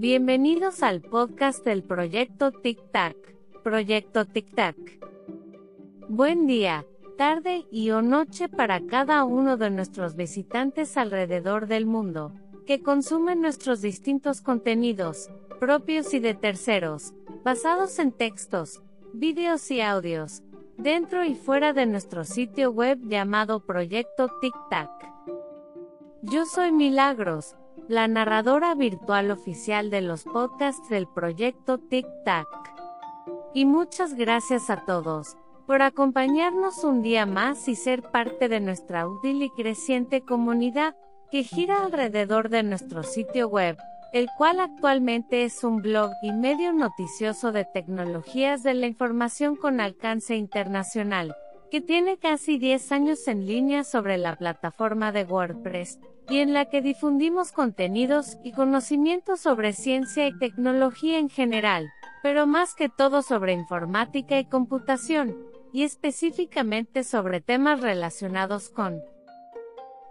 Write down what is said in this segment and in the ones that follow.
Bienvenidos al podcast del proyecto Tic Tac, Proyecto Tic Tac. Buen día, tarde y o noche para cada uno de nuestros visitantes alrededor del mundo, que consumen nuestros distintos contenidos, propios y de terceros, basados en textos, vídeos y audios, dentro y fuera de nuestro sitio web llamado Proyecto Tic Tac. Yo soy Milagros, la narradora virtual oficial de los podcasts del proyecto Tic Tac. Y muchas gracias a todos por acompañarnos un día más y ser parte de nuestra útil y creciente comunidad que gira alrededor de nuestro sitio web, el cual actualmente es un blog y medio noticioso de tecnologías de la información con alcance internacional, que tiene casi 10 años en línea sobre la plataforma de WordPress, y en la que difundimos contenidos y conocimientos sobre ciencia y tecnología en general, pero más que todo sobre informática y computación, y específicamente sobre temas relacionados con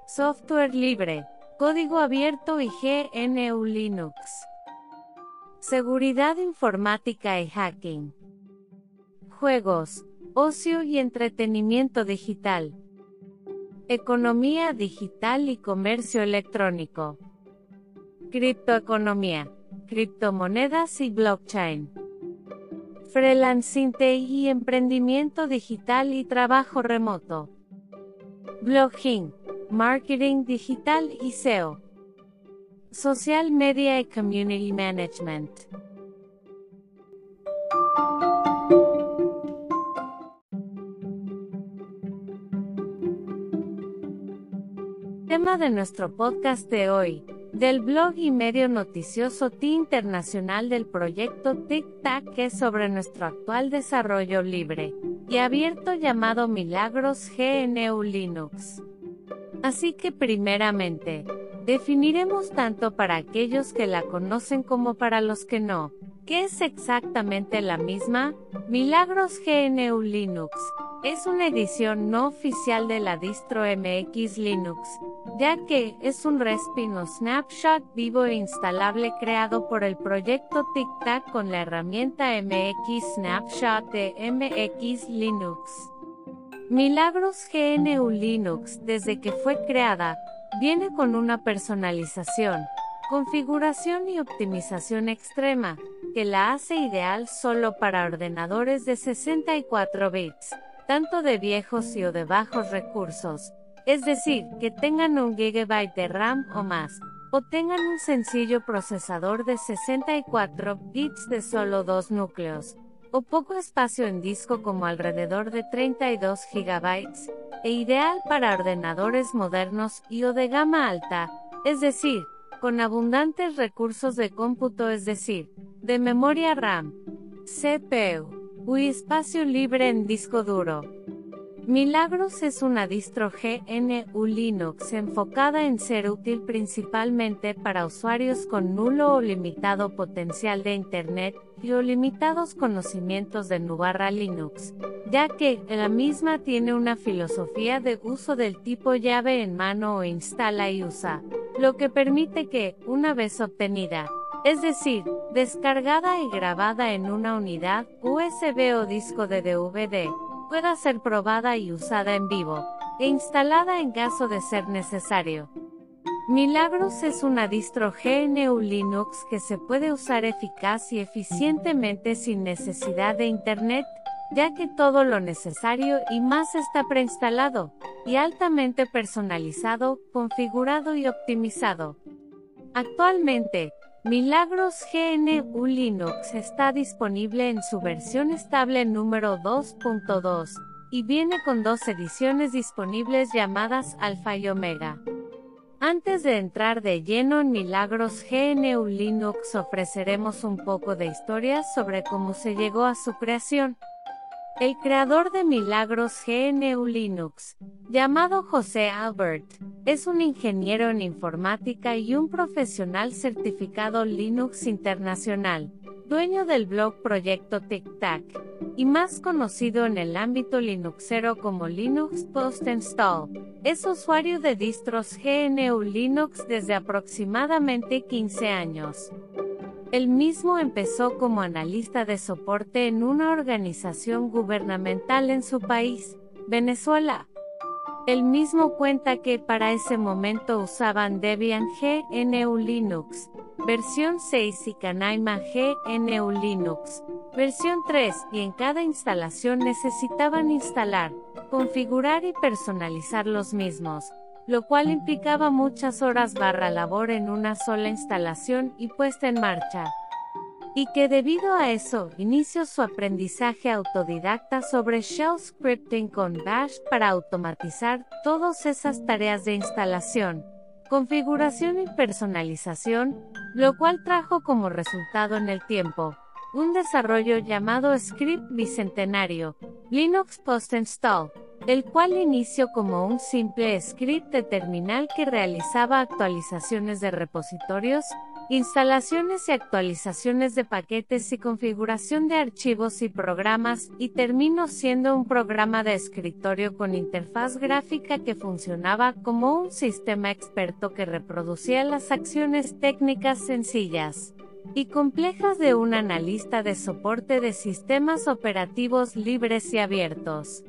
software libre, código abierto y GNU Linux, seguridad informática y hacking, juegos, ocio y entretenimiento digital, economía digital y comercio electrónico, criptoeconomía, criptomonedas y blockchain freelancing y emprendimiento digital y trabajo remoto. Blogging, marketing digital y SEO. Social Media y Community Management. Tema de nuestro podcast de hoy, del blog y medio noticioso T Internacional del proyecto TIC-TAC que es sobre nuestro actual desarrollo libre y abierto llamado Milagros GNU Linux. Así que primeramente, definiremos tanto para aquellos que la conocen como para los que no, ¿qué es exactamente la misma? Milagros GNU Linux es una edición no oficial de la distro MX Linux, ya que es un respin o snapshot vivo e instalable creado por el proyecto TicTac con la herramienta MX Snapshot de MX Linux. Milagros GNU Linux, desde que fue creada, viene con una personalización, configuración y optimización extrema, que la hace ideal solo para ordenadores de 64 bits, tanto de viejos y o de bajos recursos, es decir, que tengan un gigabyte de RAM o más, o tengan un sencillo procesador de 64 bits de solo dos núcleos, o poco espacio en disco como alrededor de 32 GB, e ideal para ordenadores modernos y o de gama alta, es decir, con abundantes recursos de cómputo, es decir, de memoria RAM, CPU, y espacio libre en disco duro. Milagros es una distro GNU Linux enfocada en ser útil principalmente para usuarios con nulo o limitado potencial de Internet y o limitados conocimientos de Nubarra Linux, ya que la misma tiene una filosofía de uso del tipo llave en mano o instala y usa, lo que permite que, una vez obtenida, es decir, descargada y grabada en una unidad USB o disco de DVD, pueda ser probada y usada en vivo, e instalada en caso de ser necesario. Milagros es una distro GNU Linux que se puede usar eficaz y eficientemente sin necesidad de Internet, ya que todo lo necesario y más está preinstalado, y altamente personalizado, configurado y optimizado. Actualmente, Milagros GNU Linux está disponible en su versión estable número 2.2 y viene con dos ediciones disponibles llamadas Alpha y Omega. Antes de entrar de lleno en Milagros GNU Linux ofreceremos un poco de historia sobre cómo se llegó a su creación. El creador de Milagros GNU Linux, llamado José Albert, es un ingeniero en informática y un profesional certificado Linux internacional, dueño del blog Proyecto TicTac, y más conocido en el ámbito linuxero como Linux Post Install. Es usuario de distros GNU Linux desde aproximadamente 15 años. Él mismo empezó como analista de soporte en una organización gubernamental en su país, Venezuela. Él mismo cuenta que para ese momento usaban Debian GNU Linux, versión 6 y Canaima GNU Linux, versión 3, y en cada instalación necesitaban instalar, configurar y personalizar los mismos, lo cual implicaba muchas horas barra labor en una sola instalación y puesta en marcha. Y que debido a eso, inició su aprendizaje autodidacta sobre shell scripting con Bash para automatizar todas esas tareas de instalación, configuración y personalización, lo cual trajo como resultado en el tiempo, un desarrollo llamado Script Bicentenario, Linux Post Install, el cual inició como un simple script de terminal que realizaba actualizaciones de repositorios, instalaciones y actualizaciones de paquetes y configuración de archivos y programas, y terminó siendo un programa de escritorio con interfaz gráfica que funcionaba como un sistema experto que reproducía las acciones técnicas sencillas y complejas de un analista de soporte de sistemas operativos libres y abiertos.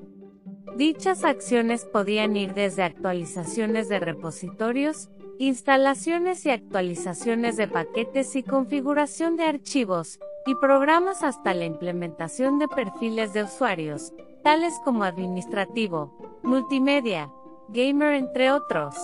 Dichas acciones podían ir desde actualizaciones de repositorios, instalaciones y actualizaciones de paquetes y configuración de archivos, y programas hasta la implementación de perfiles de usuarios, tales como administrativo, multimedia, gamer entre otros.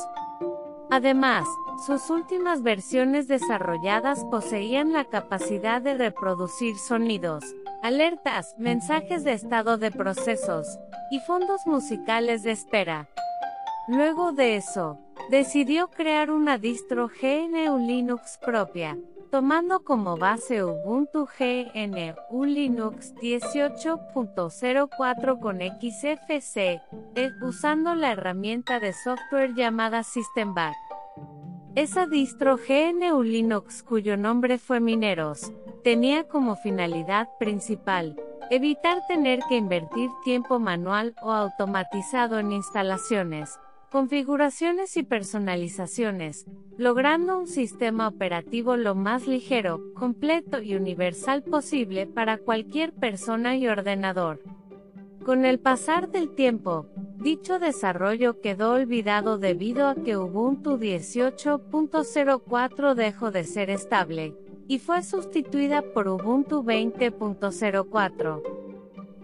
Además, sus últimas versiones desarrolladas poseían la capacidad de reproducir sonidos, alertas, mensajes de estado de procesos, y fondos musicales de espera. Luego de eso, decidió crear una distro GNU Linux propia, tomando como base Ubuntu GNU Linux 18.04 con XFC, e usando la herramienta de software llamada SystemBack. Esa distro GNU Linux cuyo nombre fue Mineros, tenía como finalidad principal, evitar tener que invertir tiempo manual o automatizado en instalaciones, configuraciones y personalizaciones, logrando un sistema operativo lo más ligero, completo y universal posible para cualquier persona y ordenador. Con el pasar del tiempo, dicho desarrollo quedó olvidado debido a que Ubuntu 18.04 dejó de ser estable, y fue sustituida por Ubuntu 20.04.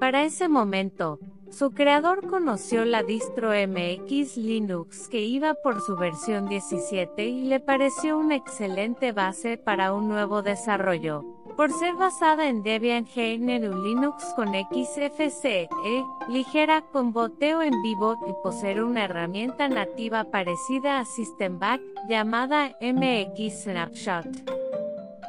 Para ese momento, su creador conoció la distro MX Linux que iba por su versión 17 y le pareció una excelente base para un nuevo desarrollo por ser basada en Debian GNU Linux con XFCE, ligera con boteo en vivo y poseer una herramienta nativa parecida a SystemBack llamada MX Snapshot.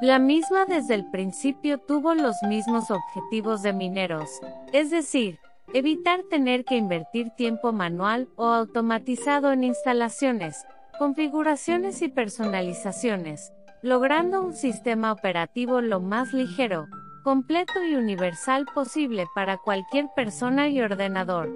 La misma desde el principio tuvo los mismos objetivos de mineros, es decir, evitar tener que invertir tiempo manual o automatizado en instalaciones, configuraciones y personalizaciones, logrando un sistema operativo lo más ligero, completo y universal posible para cualquier persona y ordenador.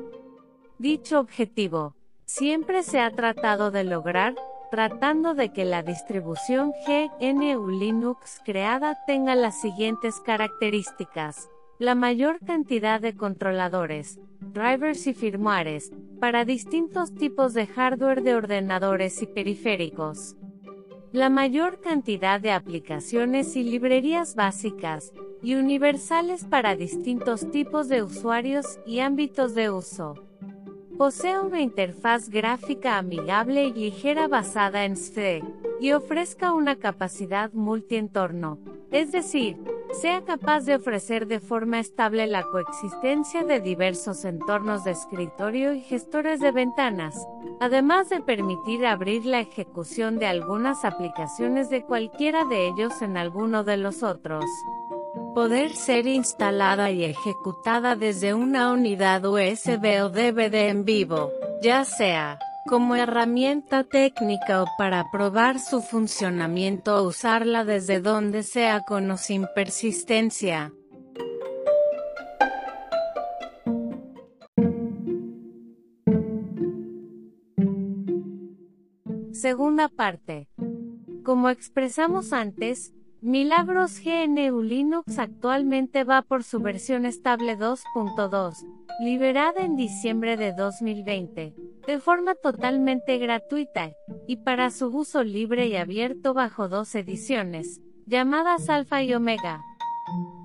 Dicho objetivo, siempre se ha tratado de lograr, tratando de que la distribución GNU Linux creada tenga las siguientes características. La mayor cantidad de controladores, drivers y firmwares, para distintos tipos de hardware de ordenadores y periféricos la mayor cantidad de aplicaciones y librerías básicas y universales para distintos tipos de usuarios y ámbitos de uso. Posee una interfaz gráfica amigable y ligera basada en SFE, y ofrezca una capacidad multientorno, es decir, sea capaz de ofrecer de forma estable la coexistencia de diversos entornos de escritorio y gestores de ventanas, además de permitir abrir la ejecución de algunas aplicaciones de cualquiera de ellos en alguno de los otros poder ser instalada y ejecutada desde una unidad USB o DVD en vivo, ya sea como herramienta técnica o para probar su funcionamiento o usarla desde donde sea con o sin persistencia. Segunda parte. Como expresamos antes, Milagros GNU Linux actualmente va por su versión estable 2.2, liberada en diciembre de 2020, de forma totalmente gratuita, y para su uso libre y abierto bajo dos ediciones, llamadas Alpha y Omega.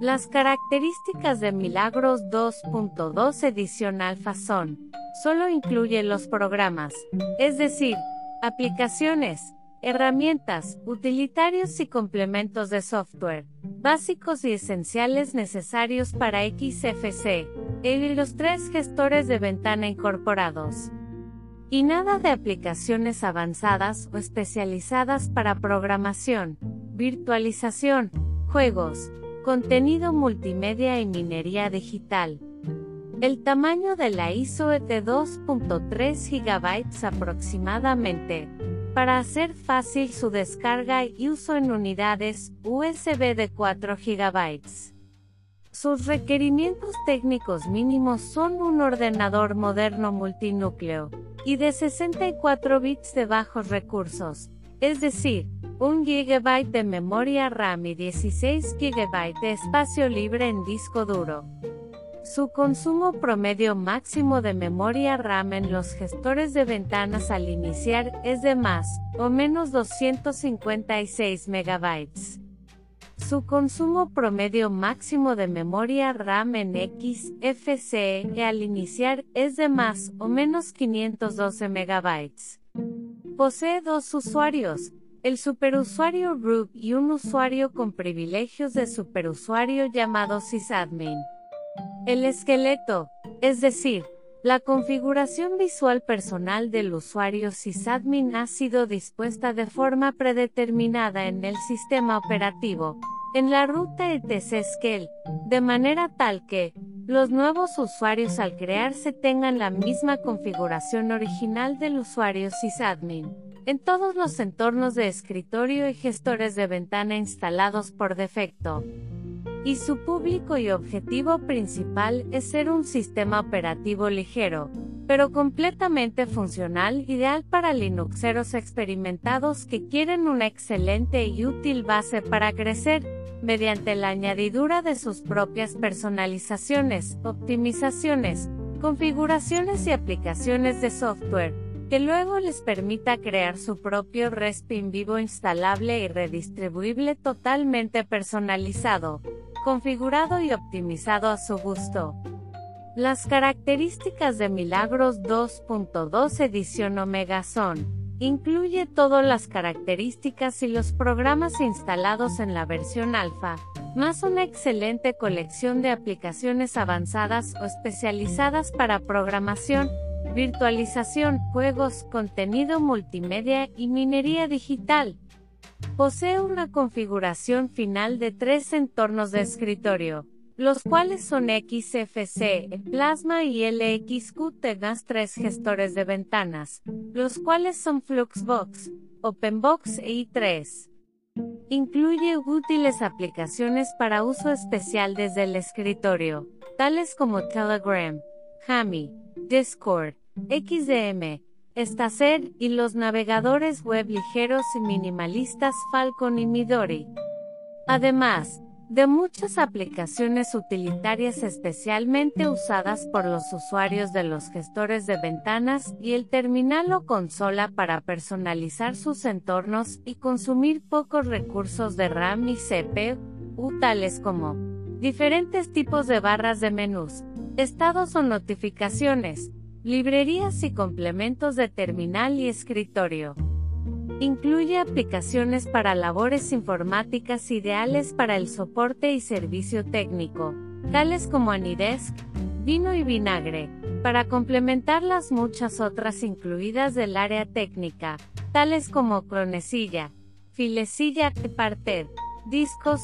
Las características de Milagros 2.2 edición Alpha son, solo incluye los programas, es decir, aplicaciones, herramientas, utilitarios y complementos de software, básicos y esenciales necesarios para XFC, y los tres gestores de ventana incorporados. Y nada de aplicaciones avanzadas o especializadas para programación, virtualización, juegos, contenido multimedia y minería digital. El tamaño de la ISO es de 2.3 GB aproximadamente, para hacer fácil su descarga y uso en unidades USB de 4 GB. Sus requerimientos técnicos mínimos son un ordenador moderno multinúcleo y de 64 bits de bajos recursos, es decir, 1 GB de memoria RAM y 16 GB de espacio libre en disco duro. Su consumo promedio máximo de memoria RAM en los gestores de ventanas al iniciar es de más o menos 256 MB. Su consumo promedio máximo de memoria RAM en XFCE al iniciar es de más o menos 512 MB. Posee dos usuarios, el superusuario root y un usuario con privilegios de superusuario llamado sysadmin. El esqueleto, es decir, la configuración visual personal del usuario sysadmin ha sido dispuesta de forma predeterminada en el sistema operativo, en la ruta etc. De manera tal que, los nuevos usuarios al crearse tengan la misma configuración original del usuario sysadmin, en todos los entornos de escritorio y gestores de ventana instalados por defecto y su público y objetivo principal es ser un sistema operativo ligero, pero completamente funcional ideal para Linuxeros experimentados que quieren una excelente y útil base para crecer, mediante la añadidura de sus propias personalizaciones, optimizaciones, configuraciones y aplicaciones de software, que luego les permita crear su propio RESP vivo instalable y redistribuible totalmente personalizado configurado y optimizado a su gusto. Las características de Milagros 2.2 edición Omega son, incluye todas las características y los programas instalados en la versión alfa, más una excelente colección de aplicaciones avanzadas o especializadas para programación, virtualización, juegos, contenido multimedia y minería digital. Posee una configuración final de tres entornos de escritorio, los cuales son XFC, Plasma y LXQ tengas tres gestores de ventanas, los cuales son Fluxbox, OpenBox e i3. Incluye útiles aplicaciones para uso especial desde el escritorio, tales como Telegram, Hami, Discord, XDM, Estacer y los navegadores web ligeros y minimalistas Falcon y Midori. Además, de muchas aplicaciones utilitarias especialmente usadas por los usuarios de los gestores de ventanas y el terminal o consola para personalizar sus entornos y consumir pocos recursos de RAM y CPU, tales como diferentes tipos de barras de menús, estados o notificaciones, Librerías y complementos de terminal y escritorio. Incluye aplicaciones para labores informáticas ideales para el soporte y servicio técnico, tales como Anidesk, Vino y Vinagre, para complementar las muchas otras incluidas del área técnica, tales como Cronecilla, Filecilla, Parted, Discos,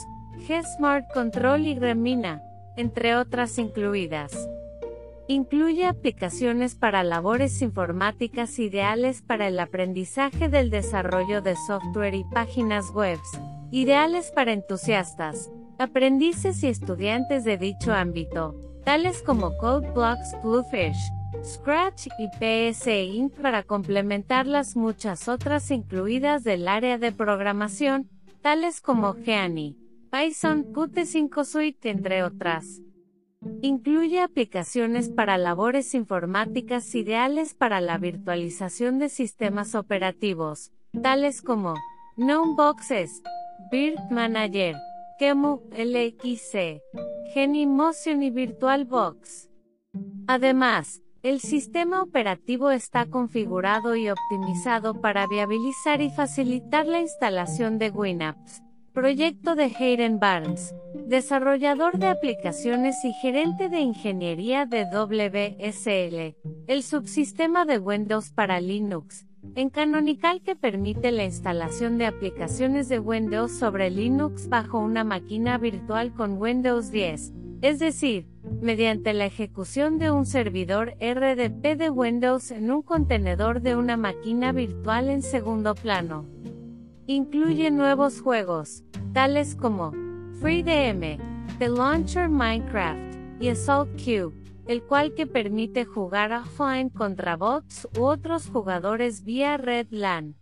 G-Smart Control y Remina, entre otras incluidas. Incluye aplicaciones para labores informáticas ideales para el aprendizaje del desarrollo de software y páginas web, ideales para entusiastas, aprendices y estudiantes de dicho ámbito, tales como CodeBlocks Bluefish, Scratch y PSInt para complementar las muchas otras incluidas del área de programación, tales como Geany, Python, Qt5 Suite, entre otras. Incluye aplicaciones para labores informáticas ideales para la virtualización de sistemas operativos, tales como Boxes, Bird Manager, Kemu LXC, Genymotion y VirtualBox. Además, el sistema operativo está configurado y optimizado para viabilizar y facilitar la instalación de WinApps. Proyecto de Hayden Barnes, desarrollador de aplicaciones y gerente de ingeniería de WSL, el subsistema de Windows para Linux, en Canonical que permite la instalación de aplicaciones de Windows sobre Linux bajo una máquina virtual con Windows 10, es decir, mediante la ejecución de un servidor RDP de Windows en un contenedor de una máquina virtual en segundo plano. Incluye nuevos juegos, tales como FreeDM, The Launcher Minecraft y Assault Cube, el cual que permite jugar offline contra bots u otros jugadores vía Red LAN.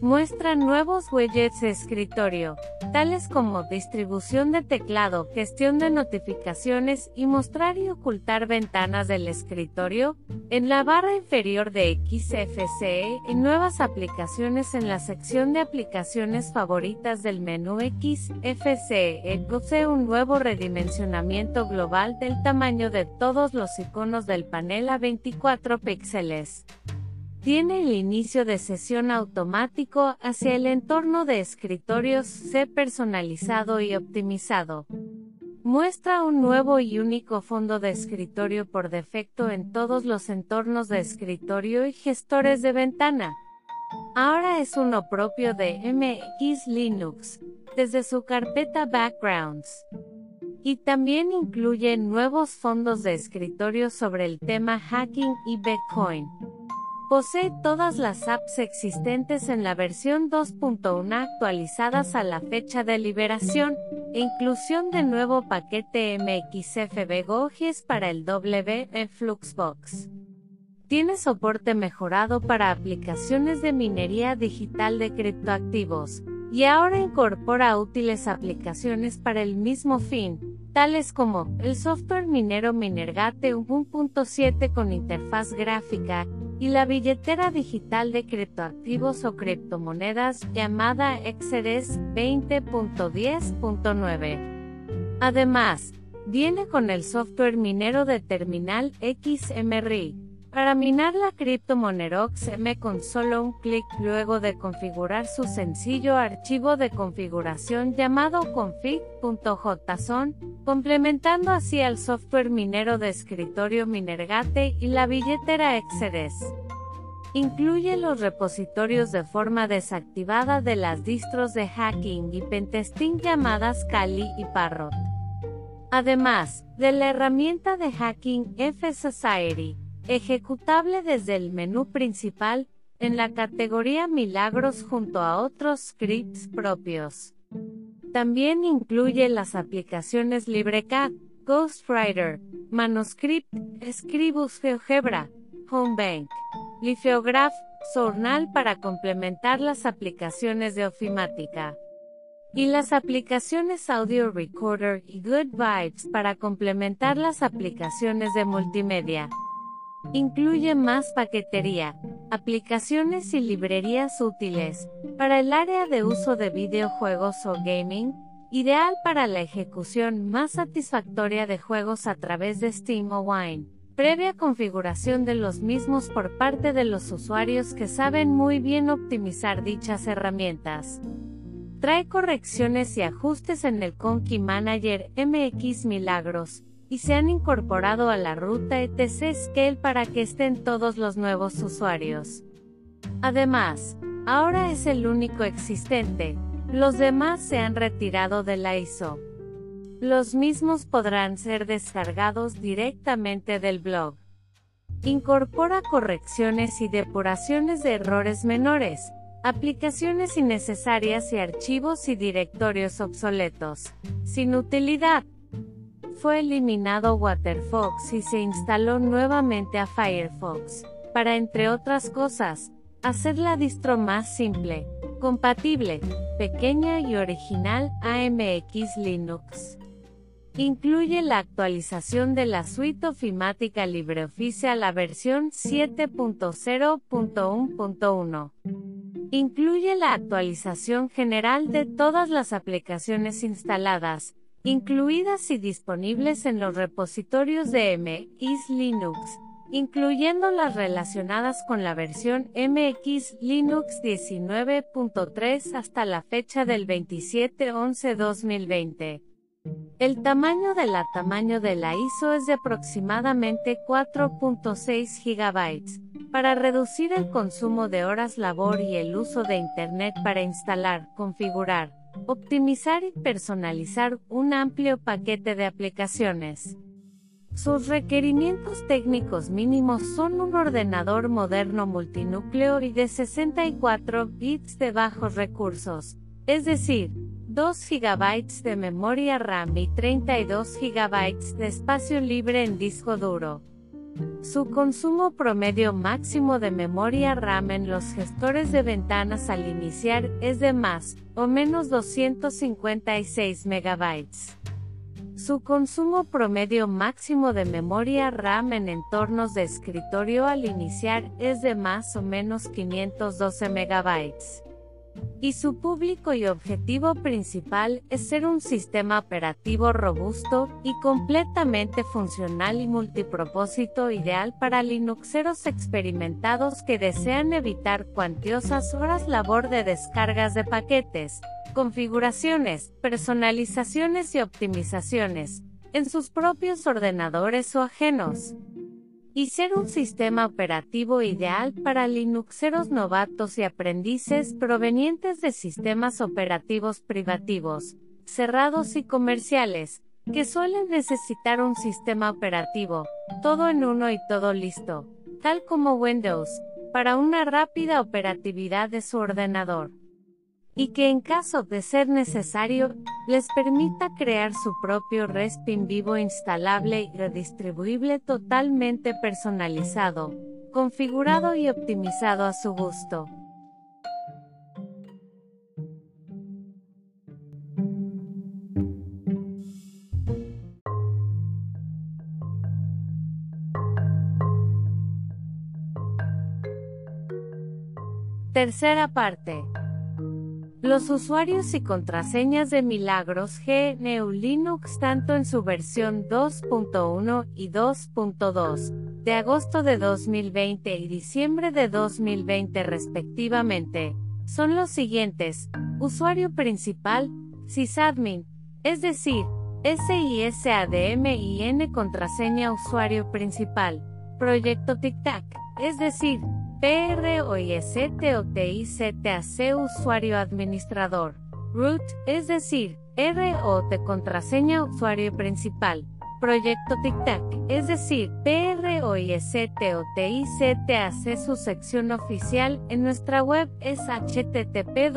Muestra nuevos widgets de escritorio, tales como distribución de teclado, gestión de notificaciones y mostrar y ocultar ventanas del escritorio, en la barra inferior de XFCE y nuevas aplicaciones en la sección de aplicaciones favoritas del menú XFCE. Posee un nuevo redimensionamiento global del tamaño de todos los iconos del panel a 24 píxeles. Tiene el inicio de sesión automático hacia el entorno de escritorios C personalizado y optimizado. Muestra un nuevo y único fondo de escritorio por defecto en todos los entornos de escritorio y gestores de ventana. Ahora es uno propio de MX Linux, desde su carpeta Backgrounds. Y también incluye nuevos fondos de escritorio sobre el tema hacking y Bitcoin. Posee todas las apps existentes en la versión 2.1 actualizadas a la fecha de liberación, e inclusión de nuevo paquete MXFB GOGIES para el WE Fluxbox. Tiene soporte mejorado para aplicaciones de minería digital de criptoactivos, y ahora incorpora útiles aplicaciones para el mismo fin, tales como el software minero Minergate 1.7 con interfaz gráfica, y la billetera digital de criptoactivos o criptomonedas llamada Exeres 20.10.9. Además, viene con el software minero de terminal XMRI, para minar la criptomonerox M con solo un clic luego de configurar su sencillo archivo de configuración llamado config.json, complementando así al software minero de escritorio Minergate y la billetera Exeres. Incluye los repositorios de forma desactivada de las distros de hacking y pentesting llamadas Kali y Parrot. Además de la herramienta de hacking F-Society, ejecutable desde el menú principal, en la categoría Milagros junto a otros scripts propios. También incluye las aplicaciones LibreCAD, Ghostwriter, Manuscript, Scribus GeoGebra, HomeBank, Lithiograph, Sournal para complementar las aplicaciones de ofimática. Y las aplicaciones Audio Recorder y Good Vibes para complementar las aplicaciones de multimedia. Incluye más paquetería, aplicaciones y librerías útiles para el área de uso de videojuegos o gaming, ideal para la ejecución más satisfactoria de juegos a través de Steam o Wine. Previa configuración de los mismos por parte de los usuarios que saben muy bien optimizar dichas herramientas. Trae correcciones y ajustes en el Conky Manager MX Milagros, y se han incorporado a la ruta etc Scale para que estén todos los nuevos usuarios. Además, ahora es el único existente, los demás se han retirado de la ISO. Los mismos podrán ser descargados directamente del blog. Incorpora correcciones y depuraciones de errores menores, aplicaciones innecesarias y archivos y directorios obsoletos, sin utilidad fue eliminado WaterFox y se instaló nuevamente a Firefox, para entre otras cosas, hacer la distro más simple, Compatible, pequeña y original AMX Linux. Incluye la actualización de la suite ofimática LibreOffice a la versión 7.0.1.1. Incluye la actualización general de todas las aplicaciones instaladas, incluidas y disponibles en los repositorios de MX Linux, incluyendo las relacionadas con la versión MX Linux 19.3 hasta la fecha del 27-11-2020. El tamaño de la tamaño de la ISO es de aproximadamente 4.6 GB. Para reducir el consumo de horas labor y el uso de Internet para instalar, configurar, optimizar y personalizar un amplio paquete de aplicaciones. Sus requerimientos técnicos mínimos son un ordenador moderno multinúcleo y de 64 bits de bajos recursos, es decir, 2 GB de memoria RAM y 32 GB de espacio libre en disco duro. Su consumo promedio máximo de memoria RAM en los gestores de ventanas al iniciar es de más o menos 256 MB. Su consumo promedio máximo de memoria RAM en entornos de escritorio al iniciar es de más o menos 512 MB y su público y objetivo principal es ser un sistema operativo robusto y completamente funcional y multipropósito ideal para Linuxeros experimentados que desean evitar cuantiosas horas labor de descargas de paquetes, configuraciones, personalizaciones y optimizaciones, en sus propios ordenadores o ajenos y ser un sistema operativo ideal para Linuxeros novatos y aprendices provenientes de sistemas operativos privativos, cerrados y comerciales, que suelen necesitar un sistema operativo, todo en uno y todo listo, tal como Windows, para una rápida operatividad de su ordenador y que en caso de ser necesario, les permita crear su propio Respin vivo instalable y redistribuible totalmente personalizado, configurado y optimizado a su gusto. Tercera parte. Los usuarios y contraseñas de Milagros GNU Linux tanto en su versión 2.1 y 2.2 de agosto de 2020 y diciembre de 2020 respectivamente, son los siguientes. Usuario principal, sysadmin, es decir, SISADMIN contraseña usuario principal. Proyecto TicTac, es decir, PROIST usuario administrador. Root, es decir, ROT contraseña usuario principal. Proyecto TicTac, es decir, PROIST su sección oficial en nuestra web es http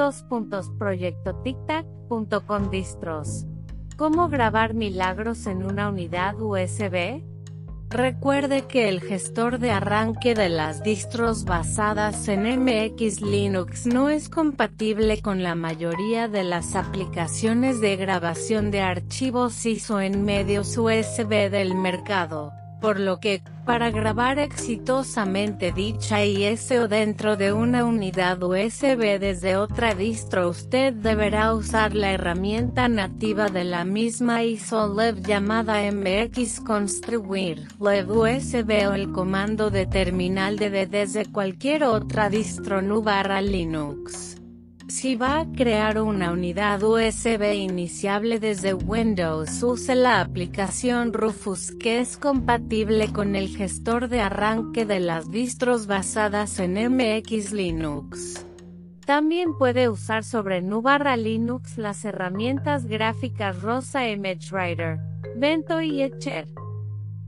proyectotictac.com distros. ¿Cómo grabar milagros en una unidad USB? Recuerde que el gestor de arranque de las distros basadas en MX Linux no es compatible con la mayoría de las aplicaciones de grabación de archivos ISO en medios USB del mercado por lo que, para grabar exitosamente dicha ISO dentro de una unidad USB desde otra distro usted deberá usar la herramienta nativa de la misma ISO LEV llamada MX Construir LEV USB o el comando de terminal de desde cualquier otra distro NU barra Linux. Si va a crear una unidad USB iniciable desde Windows use la aplicación Rufus que es compatible con el gestor de arranque de las distros basadas en MX Linux. También puede usar sobre Nubarra Linux las herramientas gráficas Rosa Image Writer, Vento y Etcher.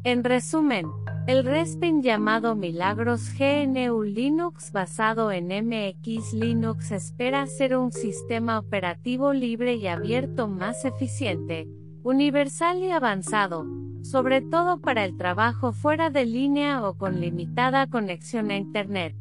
En resumen, el Respin llamado Milagros GNU Linux basado en MX Linux espera ser un sistema operativo libre y abierto más eficiente, universal y avanzado, sobre todo para el trabajo fuera de línea o con limitada conexión a Internet.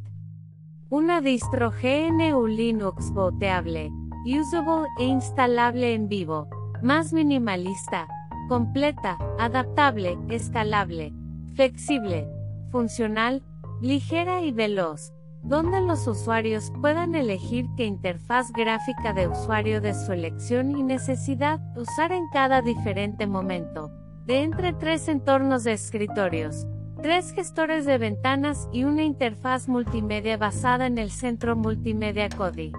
Una distro GNU Linux boteable, usable e instalable en vivo, más minimalista, completa, adaptable, escalable, flexible, funcional, ligera y veloz, donde los usuarios puedan elegir qué interfaz gráfica de usuario de su elección y necesidad usar en cada diferente momento, de entre tres entornos de escritorios, tres gestores de ventanas y una interfaz multimedia basada en el centro multimedia Kodi.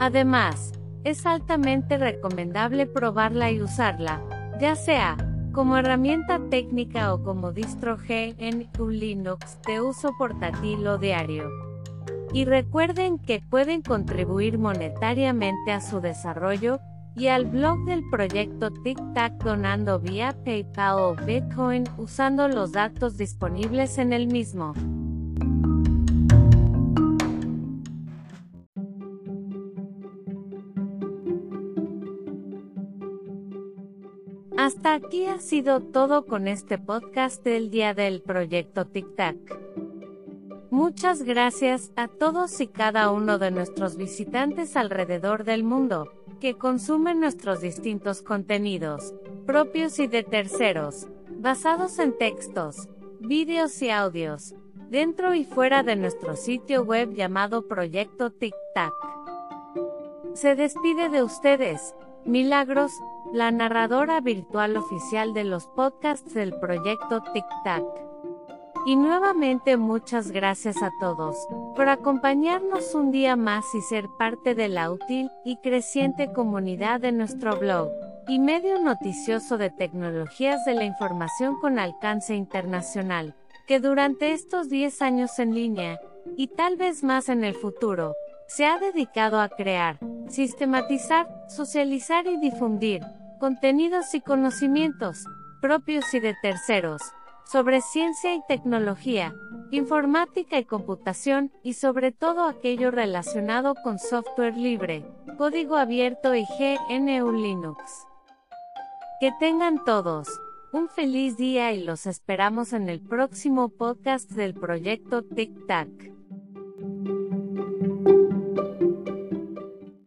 Además, es altamente recomendable probarla y usarla, ya sea como herramienta técnica o como distro GNU Linux de uso portátil o diario. Y recuerden que pueden contribuir monetariamente a su desarrollo y al blog del proyecto TikTok donando vía PayPal o Bitcoin usando los datos disponibles en el mismo. Hasta aquí ha sido todo con este podcast del día del proyecto TikTok. Muchas gracias a todos y cada uno de nuestros visitantes alrededor del mundo, que consumen nuestros distintos contenidos, propios y de terceros, basados en textos, vídeos y audios, dentro y fuera de nuestro sitio web llamado Proyecto TikTok. Se despide de ustedes, Milagros, la narradora virtual oficial de los podcasts del proyecto TikTok. Y nuevamente muchas gracias a todos por acompañarnos un día más y ser parte de la útil y creciente comunidad de nuestro blog y medio noticioso de tecnologías de la información con alcance internacional, que durante estos 10 años en línea, y tal vez más en el futuro, se ha dedicado a crear, sistematizar, socializar y difundir contenidos y conocimientos propios y de terceros sobre ciencia y tecnología, informática y computación, y sobre todo aquello relacionado con software libre, código abierto y GNU Linux. Que tengan todos un feliz día y los esperamos en el próximo podcast del proyecto TikTok.